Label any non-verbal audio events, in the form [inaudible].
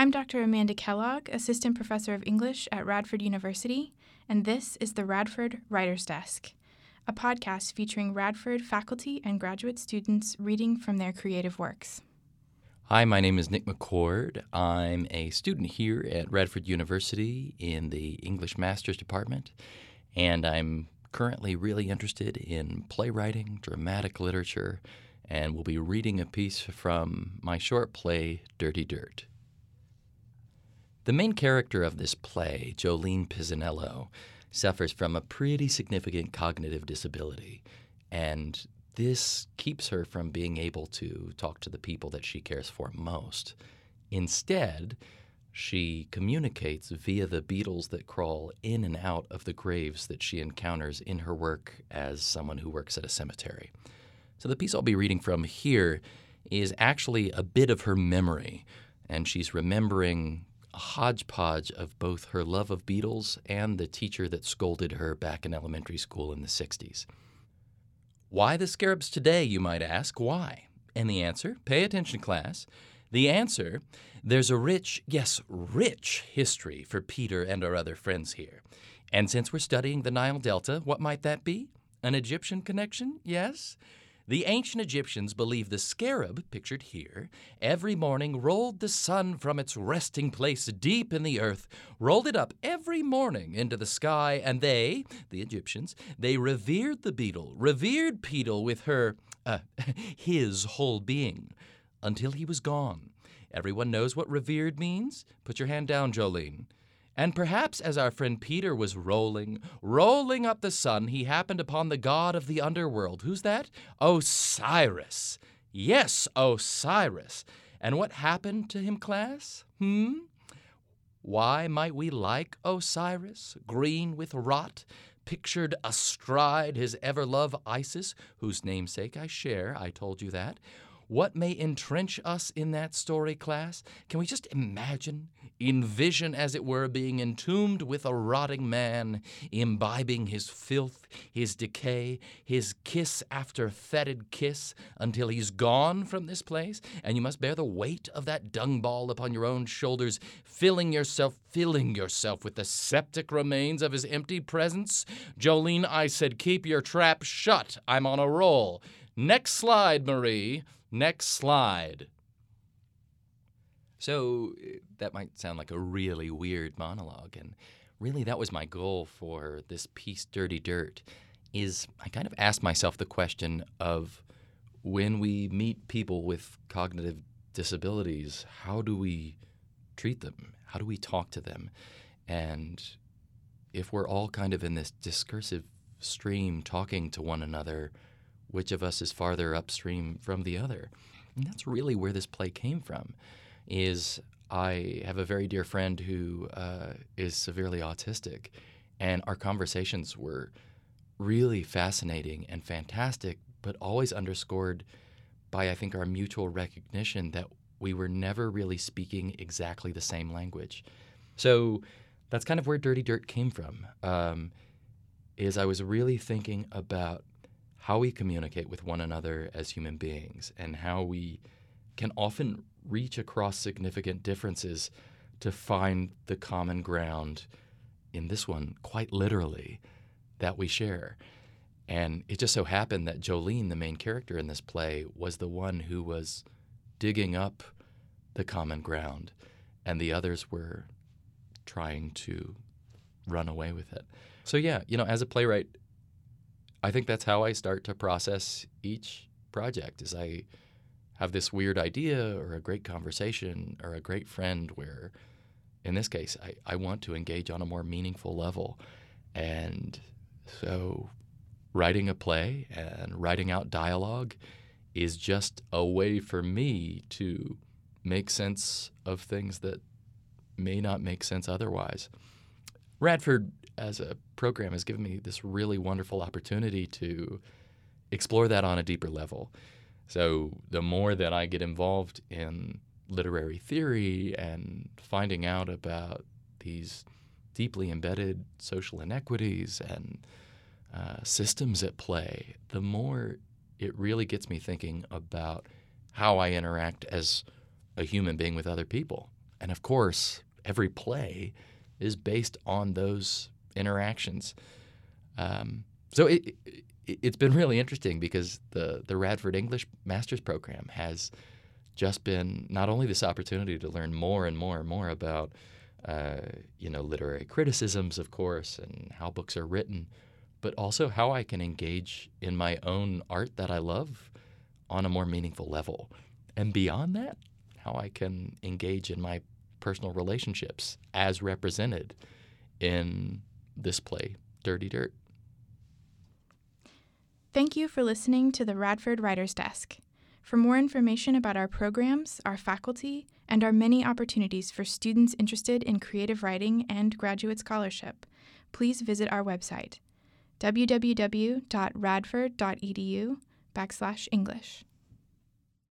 I'm Dr. Amanda Kellogg, Assistant Professor of English at Radford University, and this is the Radford Writer's Desk, a podcast featuring Radford faculty and graduate students reading from their creative works. Hi, my name is Nick McCord. I'm a student here at Radford University in the English Master's Department, and I'm currently really interested in playwriting, dramatic literature, and will be reading a piece from my short play, Dirty Dirt. The main character of this play, Jolene Pisanello, suffers from a pretty significant cognitive disability, and this keeps her from being able to talk to the people that she cares for most. Instead, she communicates via the beetles that crawl in and out of the graves that she encounters in her work as someone who works at a cemetery. So, the piece I'll be reading from here is actually a bit of her memory, and she's remembering a hodgepodge of both her love of beetles and the teacher that scolded her back in elementary school in the 60s. Why the scarabs today, you might ask? Why? And the answer, pay attention, class. The answer, there's a rich, yes, rich history for Peter and our other friends here. And since we're studying the Nile Delta, what might that be? An Egyptian connection? Yes? The ancient Egyptians believed the scarab, pictured here, every morning rolled the sun from its resting place deep in the earth, rolled it up every morning into the sky, and they, the Egyptians, they revered the beetle, revered Peter with her, uh, [laughs] his whole being, until he was gone. Everyone knows what revered means? Put your hand down, Jolene. And perhaps as our friend Peter was rolling, rolling up the sun, he happened upon the god of the underworld. Who's that? Osiris. Yes, Osiris. And what happened to him, class? Hmm? Why might we like Osiris, green with rot, pictured astride his ever love Isis, whose namesake I share, I told you that? What may entrench us in that story, class? Can we just imagine, envision, as it were, being entombed with a rotting man, imbibing his filth, his decay, his kiss after fetid kiss, until he's gone from this place, and you must bear the weight of that dung ball upon your own shoulders, filling yourself, filling yourself with the septic remains of his empty presence? Jolene, I said, keep your trap shut. I'm on a roll. Next slide, Marie. Next slide. So that might sound like a really weird monologue, and really that was my goal for this piece, Dirty Dirt, is I kind of asked myself the question of when we meet people with cognitive disabilities, how do we treat them? How do we talk to them? And if we're all kind of in this discursive stream talking to one another, which of us is farther upstream from the other. And that's really where this play came from. Is I have a very dear friend who uh, is severely autistic, and our conversations were really fascinating and fantastic, but always underscored by I think our mutual recognition that we were never really speaking exactly the same language. So that's kind of where Dirty Dirt came from. Um, is I was really thinking about how we communicate with one another as human beings and how we can often reach across significant differences to find the common ground in this one quite literally that we share. And it just so happened that Jolene the main character in this play was the one who was digging up the common ground and the others were trying to run away with it. So yeah you know as a playwright I think that's how I start to process each project is I have this weird idea or a great conversation or a great friend where in this case I, I want to engage on a more meaningful level. And so writing a play and writing out dialogue is just a way for me to make sense of things that may not make sense otherwise. Radford as a program has given me this really wonderful opportunity to explore that on a deeper level. So the more that I get involved in literary theory and finding out about these deeply embedded social inequities and uh, systems at play, the more it really gets me thinking about how I interact as a human being with other people. And of course, every play is based on those interactions. Um, so it, it, has been really interesting because the, the Radford English Master's Program has just been not only this opportunity to learn more and more and more about uh, you know literary criticisms, of course, and how books are written, but also how I can engage in my own art that I love on a more meaningful level. And beyond that, how I can engage in my personal relationships as represented in this play, Dirty Dirt. Thank you for listening to the Radford Writers Desk. For more information about our programs, our faculty, and our many opportunities for students interested in creative writing and graduate scholarship, please visit our website, www.radford.edu backslash English.